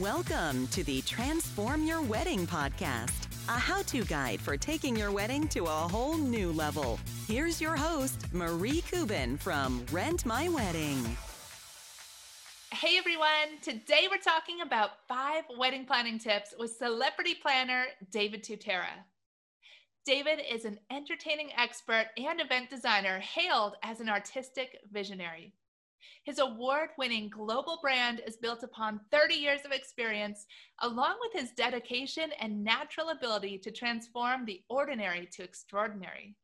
Welcome to the Transform Your Wedding podcast, a how to guide for taking your wedding to a whole new level. Here's your host, Marie Kubin from Rent My Wedding. Hey everyone, today we're talking about five wedding planning tips with celebrity planner David Tutera. David is an entertaining expert and event designer hailed as an artistic visionary. His award winning global brand is built upon 30 years of experience, along with his dedication and natural ability to transform the ordinary to extraordinary.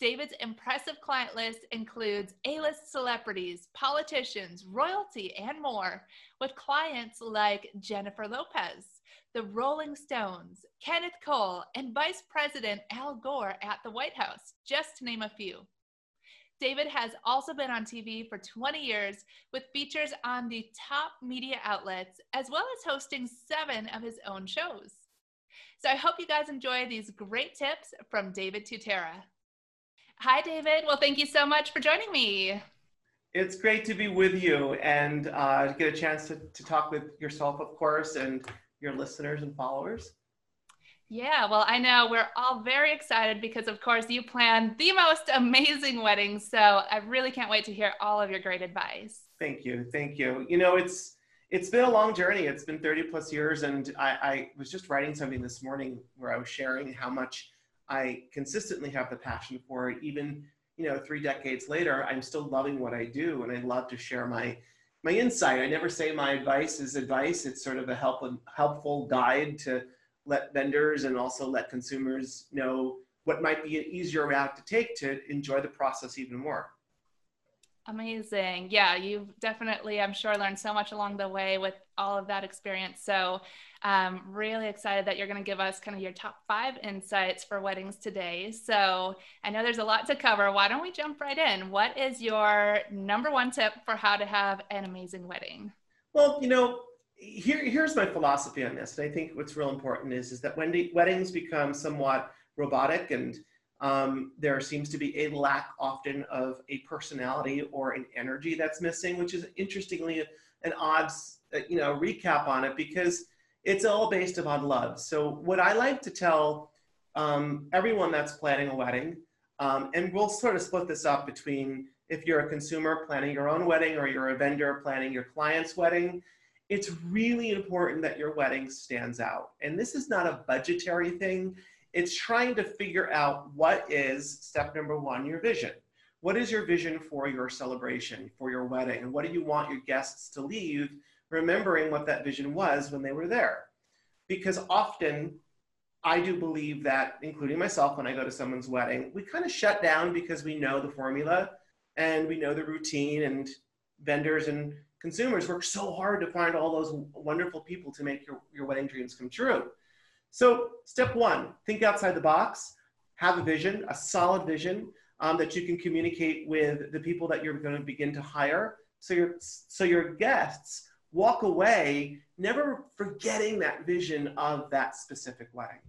David's impressive client list includes A list celebrities, politicians, royalty, and more, with clients like Jennifer Lopez, the Rolling Stones, Kenneth Cole, and Vice President Al Gore at the White House, just to name a few. David has also been on TV for 20 years with features on the top media outlets, as well as hosting seven of his own shows. So I hope you guys enjoy these great tips from David Tutera. Hi, David. Well, thank you so much for joining me. It's great to be with you and uh, get a chance to, to talk with yourself, of course, and your listeners and followers. Yeah, well, I know we're all very excited because, of course, you plan the most amazing weddings. So I really can't wait to hear all of your great advice. Thank you, thank you. You know, it's it's been a long journey. It's been 30 plus years, and I, I was just writing something this morning where I was sharing how much I consistently have the passion for. Even you know, three decades later, I'm still loving what I do, and I love to share my my insight. I never say my advice is advice. It's sort of a help, helpful guide to let vendors and also let consumers know what might be an easier route to take to enjoy the process even more. Amazing. Yeah, you've definitely, I'm sure, learned so much along the way with all of that experience. So, um, really excited that you're going to give us kind of your top five insights for weddings today. So, I know there's a lot to cover. Why don't we jump right in? What is your number one tip for how to have an amazing wedding? Well, you know, here, here's my philosophy on this. And I think what's real important is, is that when weddings become somewhat robotic and um, there seems to be a lack often of a personality or an energy that's missing, which is interestingly an odd, uh, you know, recap on it because it's all based upon love. So what I like to tell um, everyone that's planning a wedding, um, and we'll sort of split this up between if you're a consumer planning your own wedding or you're a vendor planning your client's wedding, it's really important that your wedding stands out. And this is not a budgetary thing. It's trying to figure out what is step number one, your vision. What is your vision for your celebration, for your wedding? And what do you want your guests to leave remembering what that vision was when they were there? Because often I do believe that, including myself, when I go to someone's wedding, we kind of shut down because we know the formula and we know the routine and vendors and consumers work so hard to find all those wonderful people to make your, your wedding dreams come true. So, step one, think outside the box, have a vision, a solid vision um, that you can communicate with the people that you're going to begin to hire. So, your, so your guests walk away never forgetting that vision of that specific wedding.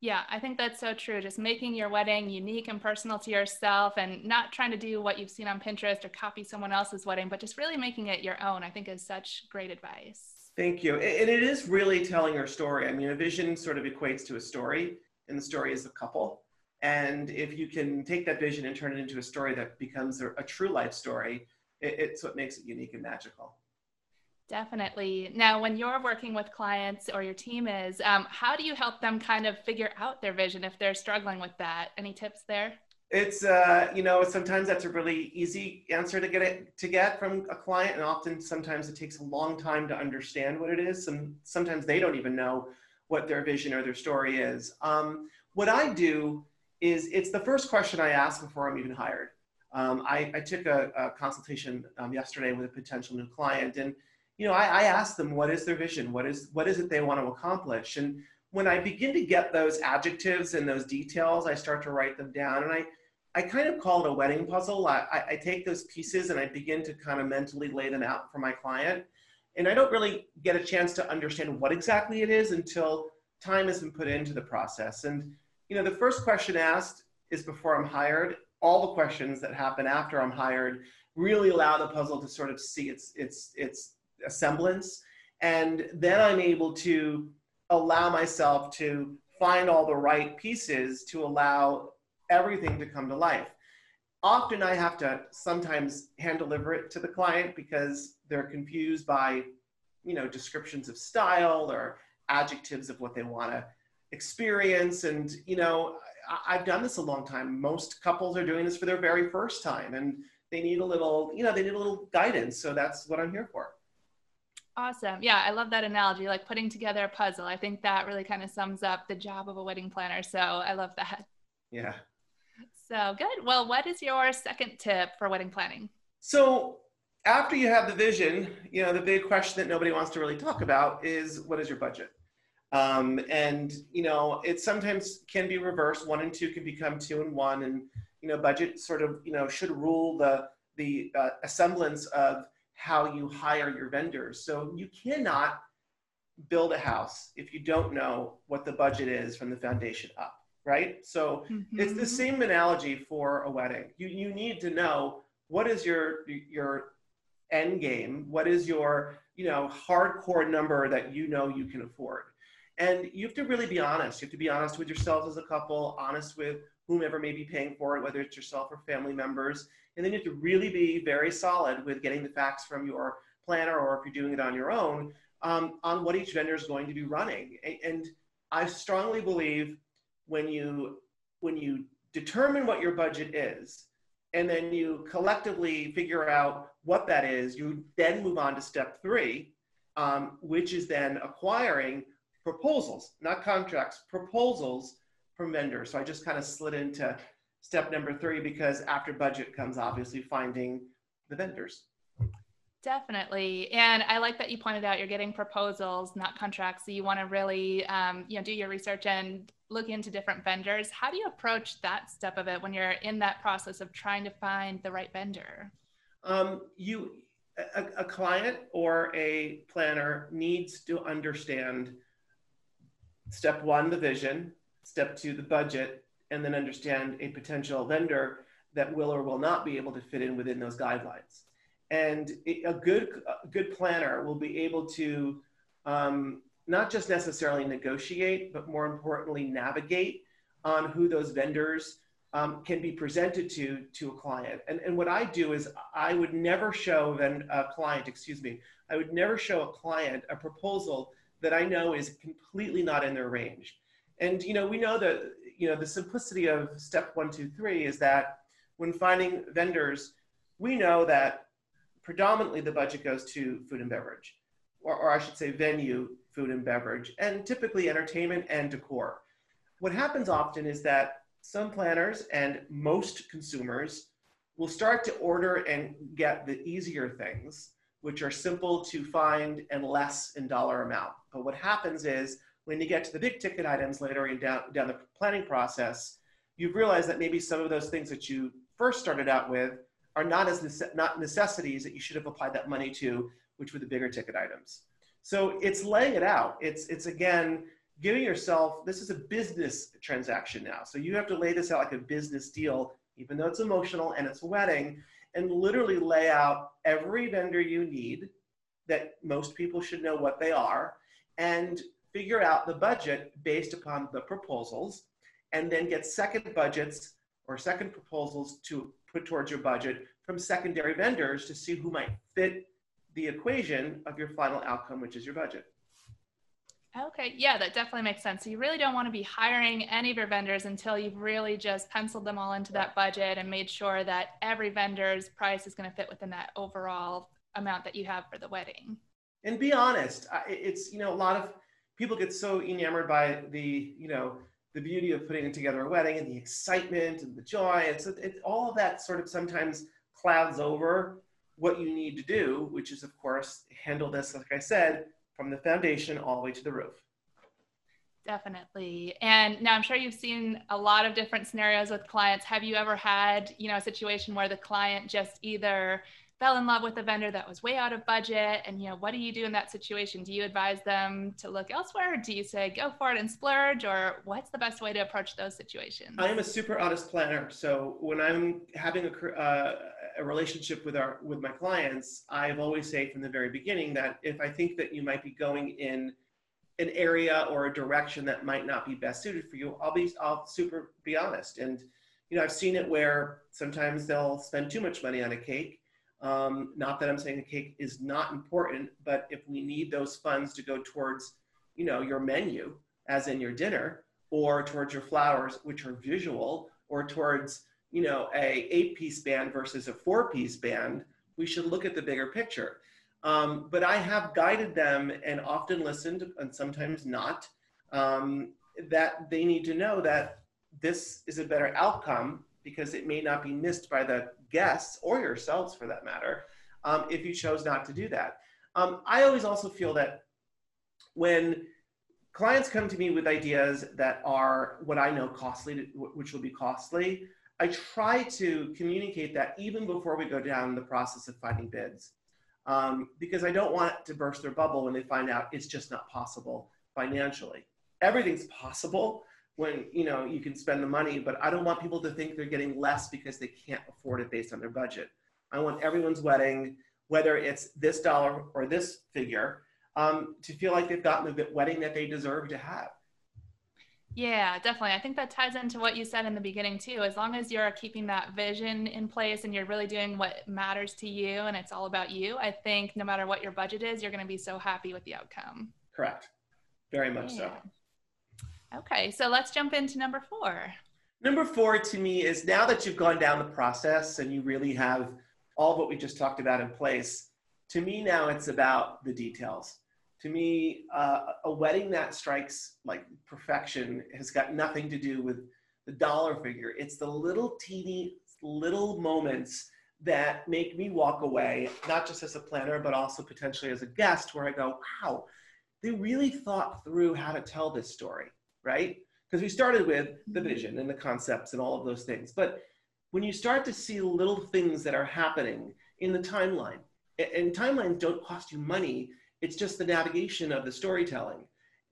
Yeah, I think that's so true. Just making your wedding unique and personal to yourself and not trying to do what you've seen on Pinterest or copy someone else's wedding, but just really making it your own, I think is such great advice. Thank you. And it is really telling your story. I mean, a vision sort of equates to a story, and the story is a couple. And if you can take that vision and turn it into a story that becomes a, true life story, it, it's what makes it unique and magical. Definitely. Now, when you're working with clients or your team is, um, how do you help them kind of figure out their vision if they're struggling with that? Any tips there? It's uh, you know sometimes that's a really easy answer to get it to get from a client, and often sometimes it takes a long time to understand what it is. And sometimes they don't even know what their vision or their story is. Um, what I do is it's the first question I ask before I'm even hired. Um, I, I, took a, a consultation um, yesterday with a potential new client, and you know, I, I ask them what is their vision, what is what is it they want to accomplish, and when I begin to get those adjectives and those details, I start to write them down, and I I kind of call it a wedding puzzle. I, I take those pieces and I begin to kind of mentally lay them out for my client, and I don't really get a chance to understand what exactly it is until time has been put into the process. And you know, the first question asked is before I'm hired. All the questions that happen after I'm hired really allow the puzzle to sort of see its its its a semblance. And then I'm able to allow myself to find all the right pieces to allow everything to come to life. Often I have to sometimes hand deliver it to the client because they're confused by, you know, descriptions of style or adjectives of what they want to experience. And, you know, I, I've done this a long time. Most couples are doing this for their very first time and they need a little, you know, they need a little guidance. So that's what I'm here for. Awesome. Yeah, I love that analogy, like putting together a puzzle. I think that really kind of sums up the job of a wedding planner. So I love that. Yeah. So good. Well, what is your second tip for wedding planning? So after you have the vision, you know, the big question that nobody wants to really talk about is what is your budget? Um, and, you know, it sometimes can be reversed. One and two can become two and one. And, you know, budget sort of, you know, should rule the, the uh, semblance of how you hire your vendors. So you cannot build a house if you don't know what the budget is from the foundation up, right? So mm-hmm. it's the mm-hmm. same analogy for a wedding. You, you need to know what is your, your end game? What is your, you know, hardcore number that you know you can afford? And you have to really be honest. You have to be honest with yourselves as a couple, honest with whomever may be paying for it, whether it's yourself or family members. And then you have to really be very solid with getting the facts from your planner or if you're doing it on your own um, on what each vendor is going to be running. And I strongly believe when you when you determine what your budget is and then you collectively figure out what that is, you then move on to step three, um, which is then acquiring proposals, not contracts, proposals from vendors. So I just kind of slid into step number three because after budget comes obviously finding the vendors. Definitely, and I like that you pointed out you're getting proposals, not contracts. So you want to really, um, you know, do your research and look into different vendors. How do you approach that step of it when you're in that process of trying to find the right vendor? Um, you, a, a client or a planner needs to understand step one, the vision, step two, the budget, and then understand a potential vendor that will or will not be able to fit in within those guidelines. And a good, a good planner will be able to um, not just necessarily negotiate, but more importantly, navigate on who those vendors um, can be presented to to a client. And, and what I do is I would never show then a client, excuse me, I would never show a client a proposal that I know is completely not in their range. And you know, we know that you know the simplicity of step one, two, three is that when finding vendors, we know that predominantly the budget goes to food and beverage, or, or I should say venue, food and beverage, and typically entertainment and decor. What happens often is that some planners and most consumers will start to order and get the easier things, which are simple to find and less in dollar amount. But what happens is when you get to the big ticket items later in down, down the planning process, you've realized that maybe some of those things that you first started out with are not as nece- not necessities that you should have applied that money to, which were the bigger ticket items. So it's laying it out. It's it's again giving yourself this is a business transaction now. So you have to lay this out like a business deal, even though it's emotional and it's a wedding, and literally lay out every vendor you need that most people should know what they are and figure out the budget based upon the proposals, and then get second budgets or second proposals to put towards your budget from secondary vendors to see who might fit the equation of your final outcome, which is your budget. Okay, yeah, that definitely makes sense. So you really don't want to be hiring any of your vendors until you've really just penciled them all into that budget and made sure that every vendor's price is going to fit within that overall amount that you have for the wedding. And be honest, it's you know a lot of people get so enamored by the you know the beauty of putting together a wedding and the excitement and the joy. It's it, all of that sort of sometimes clouds over what you need to do, which is of course handle this, like I said, from the foundation all the way to the roof. Definitely. And now I'm sure you've seen a lot of different scenarios with clients. Have you ever had, you know, a situation where the client just either fell in love with a vendor that was way out of budget and you know what do you do in that situation do you advise them to look elsewhere do you say go for it and splurge or what's the best way to approach those situations i am a super honest planner so when i'm having a uh, a relationship with our with my clients, I've always say from the very beginning that if I think that you might be going in an area or a direction that might not be best suited for you, I'll be I'll super be honest. And you know, I've seen it where sometimes they'll spend too much money on a cake. Um, not that I'm saying the cake is not important, but if we need those funds to go towards, you know, your menu, as in your dinner, or towards your flowers, which are visual, or towards, you know, a eight-piece band versus a four-piece band, we should look at the bigger picture. Um, but I have guided them and often listened, and sometimes not, um, that they need to know that this is a better outcome because it may not be missed by the guests or yourselves for that matter um, if you chose not to do that. Um, I always also feel that when clients come to me with ideas that are what I know costly, which will be costly, I try to communicate that even before we go down the process of finding bids. Um, because I don't want to burst their bubble when they find out it's just not possible financially. Everything's possible, when you know you can spend the money but i don't want people to think they're getting less because they can't afford it based on their budget i want everyone's wedding whether it's this dollar or this figure um, to feel like they've gotten the wedding that they deserve to have yeah, definitely. I think that ties into what you said in the beginning too. As long as you're keeping that vision in place and you're really doing what matters to you and it's all about you, I think no matter what your budget is, you're going to be so happy with the outcome. Correct. Very much yeah. so. Okay, so let's jump into number four. Number four to me is now that you've gone down the process and you really have all of what we just talked about in place, to me now it's about the details. To me, uh, a wedding that strikes like perfection has got nothing to do with the dollar figure. It's the little teeny little moments that make me walk away, not just as a planner, but also potentially as a guest, where I go, wow, they really thought through how to tell this story right? Because we started with the vision and the concepts and all of those things. But when you start to see little things that are happening in the timeline, and timelines don't cost you money, it's just the navigation of the storytelling.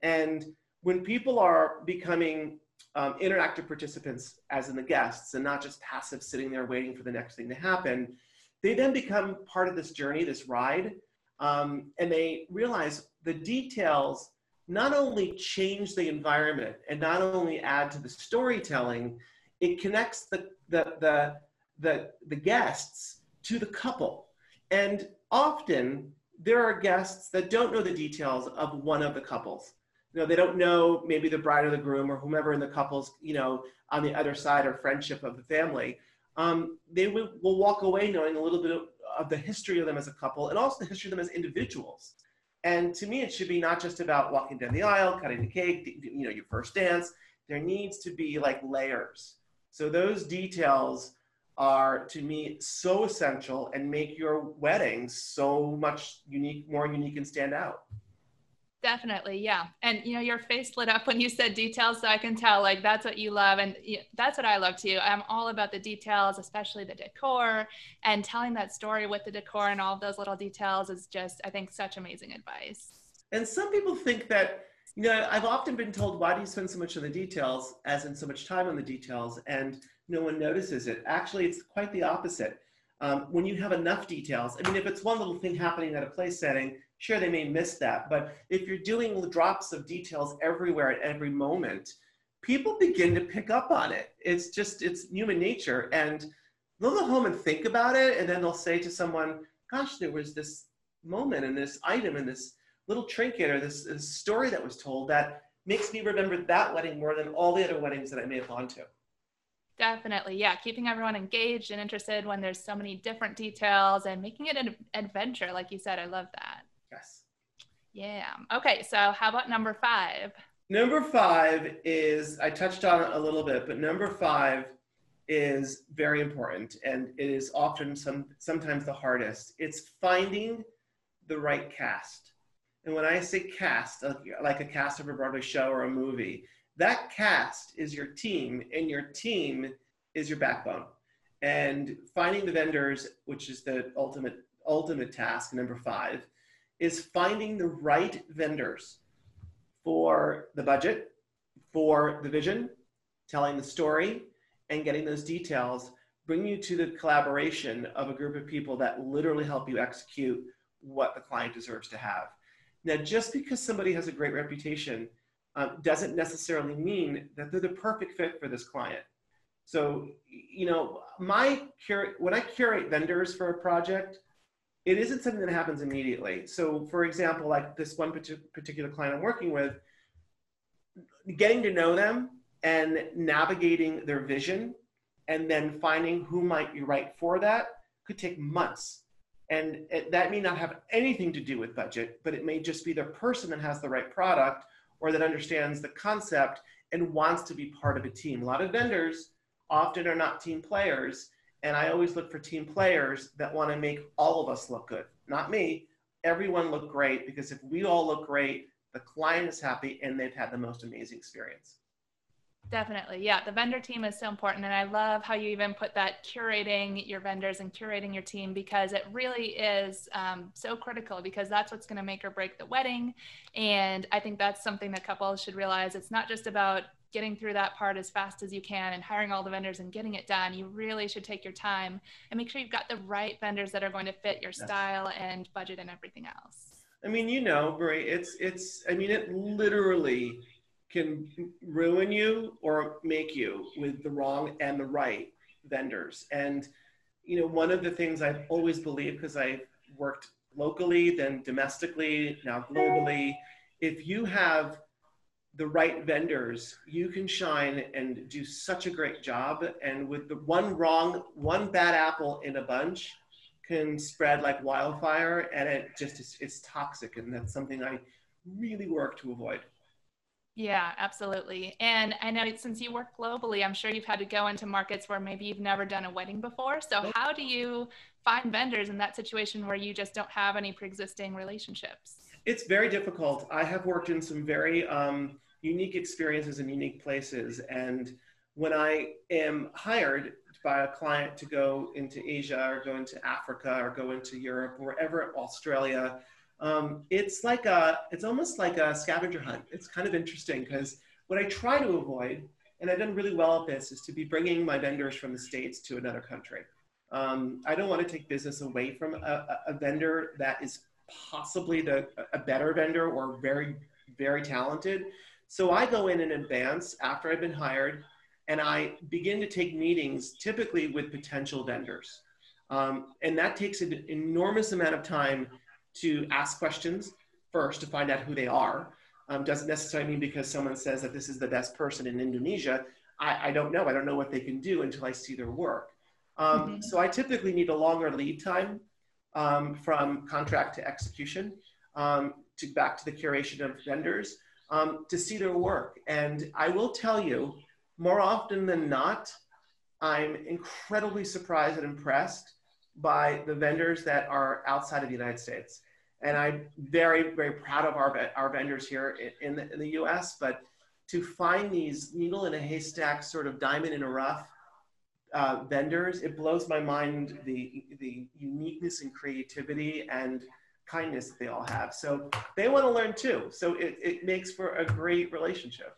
And when people are becoming um, interactive participants, as in the guests, and not just passive sitting there waiting for the next thing to happen, they then become part of this journey, this ride, um, and they realize the details not only change the environment and not only add to the storytelling, it connects the, the, the, the, the guests to the couple. And often there are guests that don't know the details of one of the couples. You know, they don't know maybe the bride or the groom or whomever in the couple's, you know, on the other side or friendship of the family. Um, they will, will walk away knowing a little bit of, of the history of them as a couple and also the history of them as individuals. And to me, it should be not just about walking down the aisle, cutting the cake, you know, your first dance. There needs to be like layers. So those details are to me so essential and make your wedding so much unique, more unique and stand out. Definitely, yeah. And you know, your face lit up when you said details, so I can tell like that's what you love, and that's what I love too. I'm all about the details, especially the decor, and telling that story with the decor and all of those little details is just, I think, such amazing advice. And some people think that, you know, I've often been told, why do you spend so much on the details, as in so much time on the details, and no one notices it? Actually, it's quite the opposite. Um, when you have enough details, I mean, if it's one little thing happening at a place setting Sure, they may miss that, but if you're doing drops of details everywhere at every moment, people begin to pick up on it. It's just, it's human nature. And they'll go home and think about it, and then they'll say to someone, gosh, there was this moment and this item and this little trinket or this, this story that was told that makes me remember that wedding more than all the other weddings that I may have gone to. Definitely. Yeah. Keeping everyone engaged and interested when there's so many different details and making it an adventure. Like you said, I love that. Yes. Yeah. Okay. So, how about number five? Number five is, I touched on it a little bit, but number five is very important and it is often some sometimes the hardest. It's finding the right cast. And when I say cast, like a cast of a Broadway show or a movie, that cast is your team, and your team is your backbone. And finding the vendors, which is the ultimate ultimate task, number five, is finding the right vendors for the budget, for the vision, telling the story, and getting those details bring you to the collaboration of a group of people that literally help you execute what the client deserves to have. Now, just because somebody has a great reputation um, doesn't necessarily mean that they're the perfect fit for this client. So, you know, my cur- when I curate vendors for a project, it isn't something that happens immediately. So, for example, like this one particular client I'm working with, getting to know them and navigating their vision and then finding who might be right for that could take months. And it, that may not have anything to do with budget, but it may just be the person that has the right product or that understands the concept and wants to be part of a team. A lot of vendors often are not team players. And I always look for team players that want to make all of us look good, not me. Everyone look great because if we all look great, the client is happy and they've had the most amazing experience. Definitely. Yeah. The vendor team is so important. And I love how you even put that curating your vendors and curating your team because it really is um, so critical because that's what's going to make or break the wedding. And I think that's something that couples should realize. It's not just about getting through that part as fast as you can and hiring all the vendors and getting it done. You really should take your time and make sure you've got the right vendors that are going to fit your style and budget and everything else. I mean, you know, Marie, it's, it's, I mean, it literally can ruin you or make you with the wrong and the right vendors. And, you know, one of the things I've always believed, because I've worked locally, then domestically, now globally, if you have the right vendors, you can shine and do such a great job. And with the one wrong, one bad apple in a bunch can spread like wildfire and it just is, it's toxic. And that's something I really work to avoid. Yeah, absolutely. And I know since you work globally, I'm sure you've had to go into markets where maybe you've never done a wedding before. So, how do you find vendors in that situation where you just don't have any pre existing relationships? It's very difficult. I have worked in some very um, unique experiences in unique places. And when I am hired by a client to go into Asia or go into Africa or go into Europe, or wherever, Australia, um, it's like a, it's almost like a scavenger hunt. It's kind of interesting because what I try to avoid, and I've done really well at this, is to be bringing my vendors from the States to another country. Um, I don't want to take business away from a, a vendor that is possibly the, a better vendor or very, very talented. So I go in in advance after I've been hired and I begin to take meetings typically with potential vendors. Um, and that takes an enormous amount of time to ask questions first to find out who they are. Um, doesn't necessarily mean because someone says that this is the best person in Indonesia. I, I don't know. I don't know what they can do until I see their work. Um, mm-hmm. So I typically need a longer lead time um, from contract to execution um, to back to the curation of vendors um, to see their work. And I will tell you, more often than not, I'm incredibly surprised and impressed by the vendors that are outside of the United States and I'm very, very proud of our, our vendors here in the, in the US, but to find these needle in a haystack sort of diamond in a rough uh, vendors, it blows my mind the, the uniqueness and creativity and kindness that they all have. So they want to learn too. So it, it makes for a great relationship.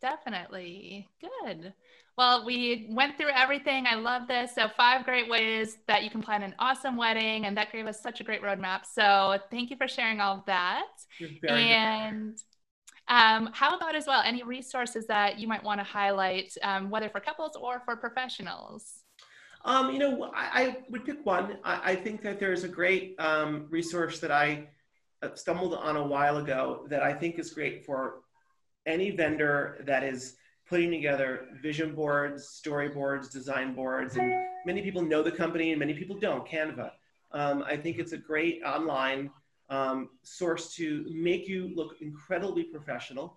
Definitely. Good. Well, we went through everything. I love this. So, five great ways that you can plan an awesome wedding. And that gave us such a great roadmap. So, thank you for sharing all of that. You're very welcome. And um, how about as well any resources that you might want to highlight, um, whether for couples or for professionals? Um, you know, I, I, would pick one. I, I, think that there's a great um, resource that I uh, stumbled on a while ago that I think is great for any vendor that is putting together vision boards, storyboards, design boards, and many people know the company and many people don't, Canva. Um, I think it's a great online um, source to make you look incredibly professional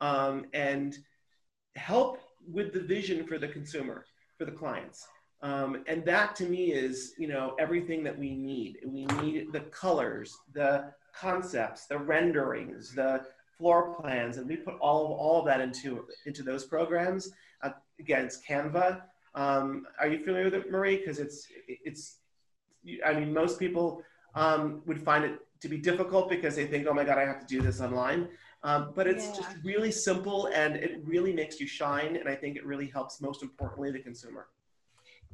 um, and help with the vision for the consumer, for the clients. Um, and that to me is, you know, everything that we need. We need the colors, the concepts, the renderings, the floor plans, and we put all of all of that into into those programs. Uh, again, it's Canva. Um, are you familiar with it, Marie? Because it's it's. I mean, most people um, would find it to be difficult because they think, "Oh my God, I have to do this online." Um, but it's yeah. just really simple and it really makes you shine. And I think it really helps, most importantly, the consumer.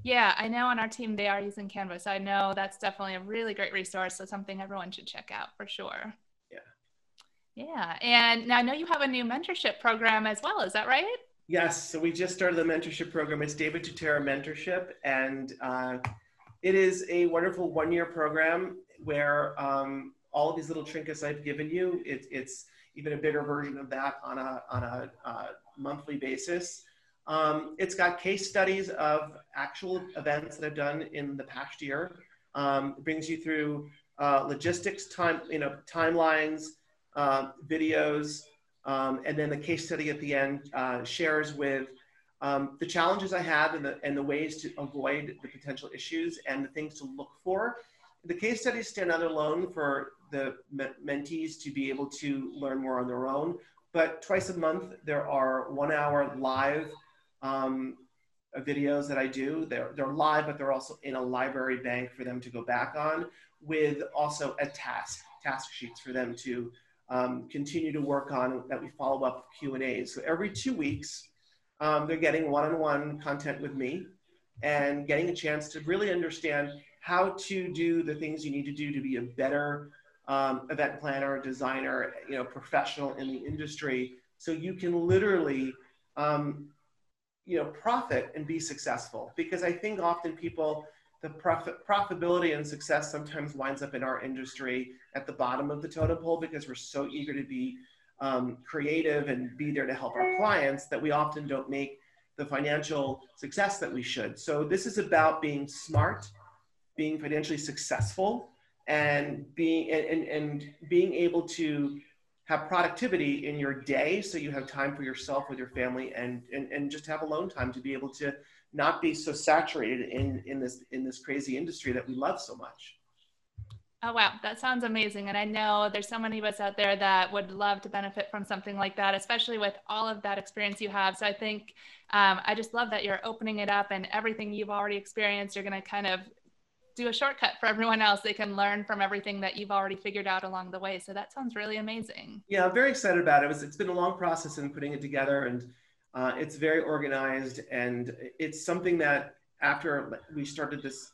Yeah, I know on our team they are using Canva. So I know that's definitely a really great resource. So something everyone should check out for sure. Yeah. Yeah. And now I know you have a new mentorship program as well. Is that right? Yes. So we just started the mentorship program. It's David Tutera Mentorship. And uh, it is a wonderful one year program where um, all of these little trinkets I've given you, it, it's even a bigger version of that on a, on a uh, monthly basis. Um, it's got case studies of actual events that I've done in the past year. Um, it brings you through uh, logistics, time, you know, timelines, uh, videos, um, and then the case study at the end uh, shares with um, the challenges I have and the, and the ways to avoid the potential issues and the things to look for. The case studies stand out alone for the mentees to be able to learn more on their own. But twice a month, there are one hour live um, videos that I do. They're, they're live, but they're also in a library bank for them to go back on with also a task, task sheets for them to um, continue to work on that we follow up Q&As. So every two weeks, um, they're getting one-on-one content with me and getting a chance to really understand how to do the things you need to do to be a better um, event planner, designer, you know, professional in the industry. So you can literally um, you know profit and be successful. Because i think often people the profit profitability and success sometimes winds up in our industry at the bottom of the totem pole because we're so eager to be um, creative and be there to help our clients that we often don't make the financial success that we should. So this is about being smart being financially successful and being and, and, and being able to have productivity in your day so you have time for yourself with your family and, and, and just have alone time to be able to not be so saturated in, in this in this crazy industry that we love so much. Oh, wow. That sounds amazing. And I know there's so many of us out there that would love to benefit from something like that, especially with all of that experience you have. So I think um, I just love that you're opening it up and everything you've already experienced, you're going to kind of do a shortcut for everyone else. They can learn from everything that you've already figured out along the way. So that sounds really amazing. Yeah, I'm very excited about it. it was, it's been a long process in putting it together and uh, it's very organized and it's something that after we started this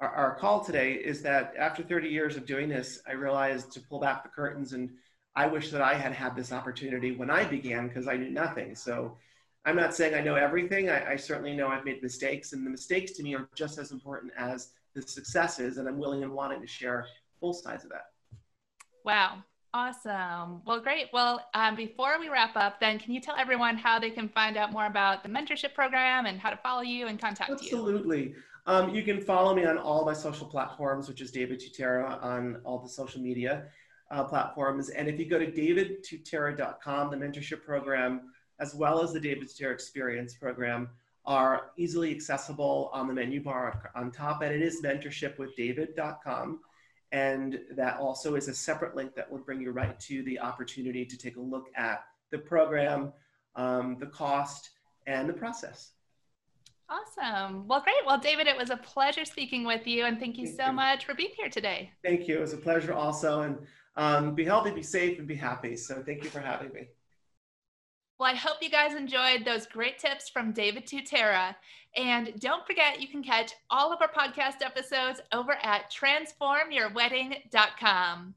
our, our, call today is that after 30 years of doing this i realized to pull back the curtains and i wish that i had had this opportunity when i began because i knew nothing so i'm not saying i know everything I, I certainly know i've made mistakes and the mistakes to me are just as important as the successes, and I'm willing and wanting to share both sides of that. Wow. Awesome. Well, great. Well, um, before we wrap up, then can you tell everyone how they can find out more about the mentorship program and how to follow you and contact Absolutely. you? Absolutely. Um, you can follow me on all my social platforms, which is David Tutera on all the social media uh, platforms. And if you go to davidtutera.com, the mentorship program, as well as the David Tutera Experience program, are easily accessible on the menu bar on top, and it is mentorshipwithdavid.com. And that also is a separate link that will bring you right to the opportunity to take a look at the program, um, the cost, and the process. Awesome. Well, great. Well, David, it was a pleasure speaking with you, and thank you thank so you. much for being here today. Thank you. It was a pleasure also. And um, be healthy, be safe, and be happy. So thank you for having me. Well, I hope you guys enjoyed those great tips from David Tutera. And don't forget, you can catch all of our podcast episodes over at transformyourwedding.com.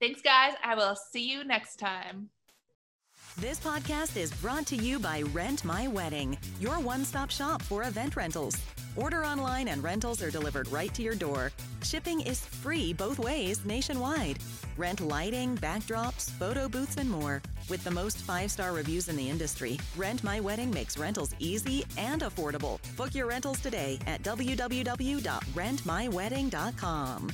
Thanks, guys. I will see you next time. This podcast is brought to you by Rent My Wedding, your one stop shop for event rentals. Order online and rentals are delivered right to your door. Shipping is free both ways nationwide. Rent lighting, backdrops, photo booths, and more. With the most five star reviews in the industry, Rent My Wedding makes rentals easy and affordable. Book your rentals today at www.rentmywedding.com.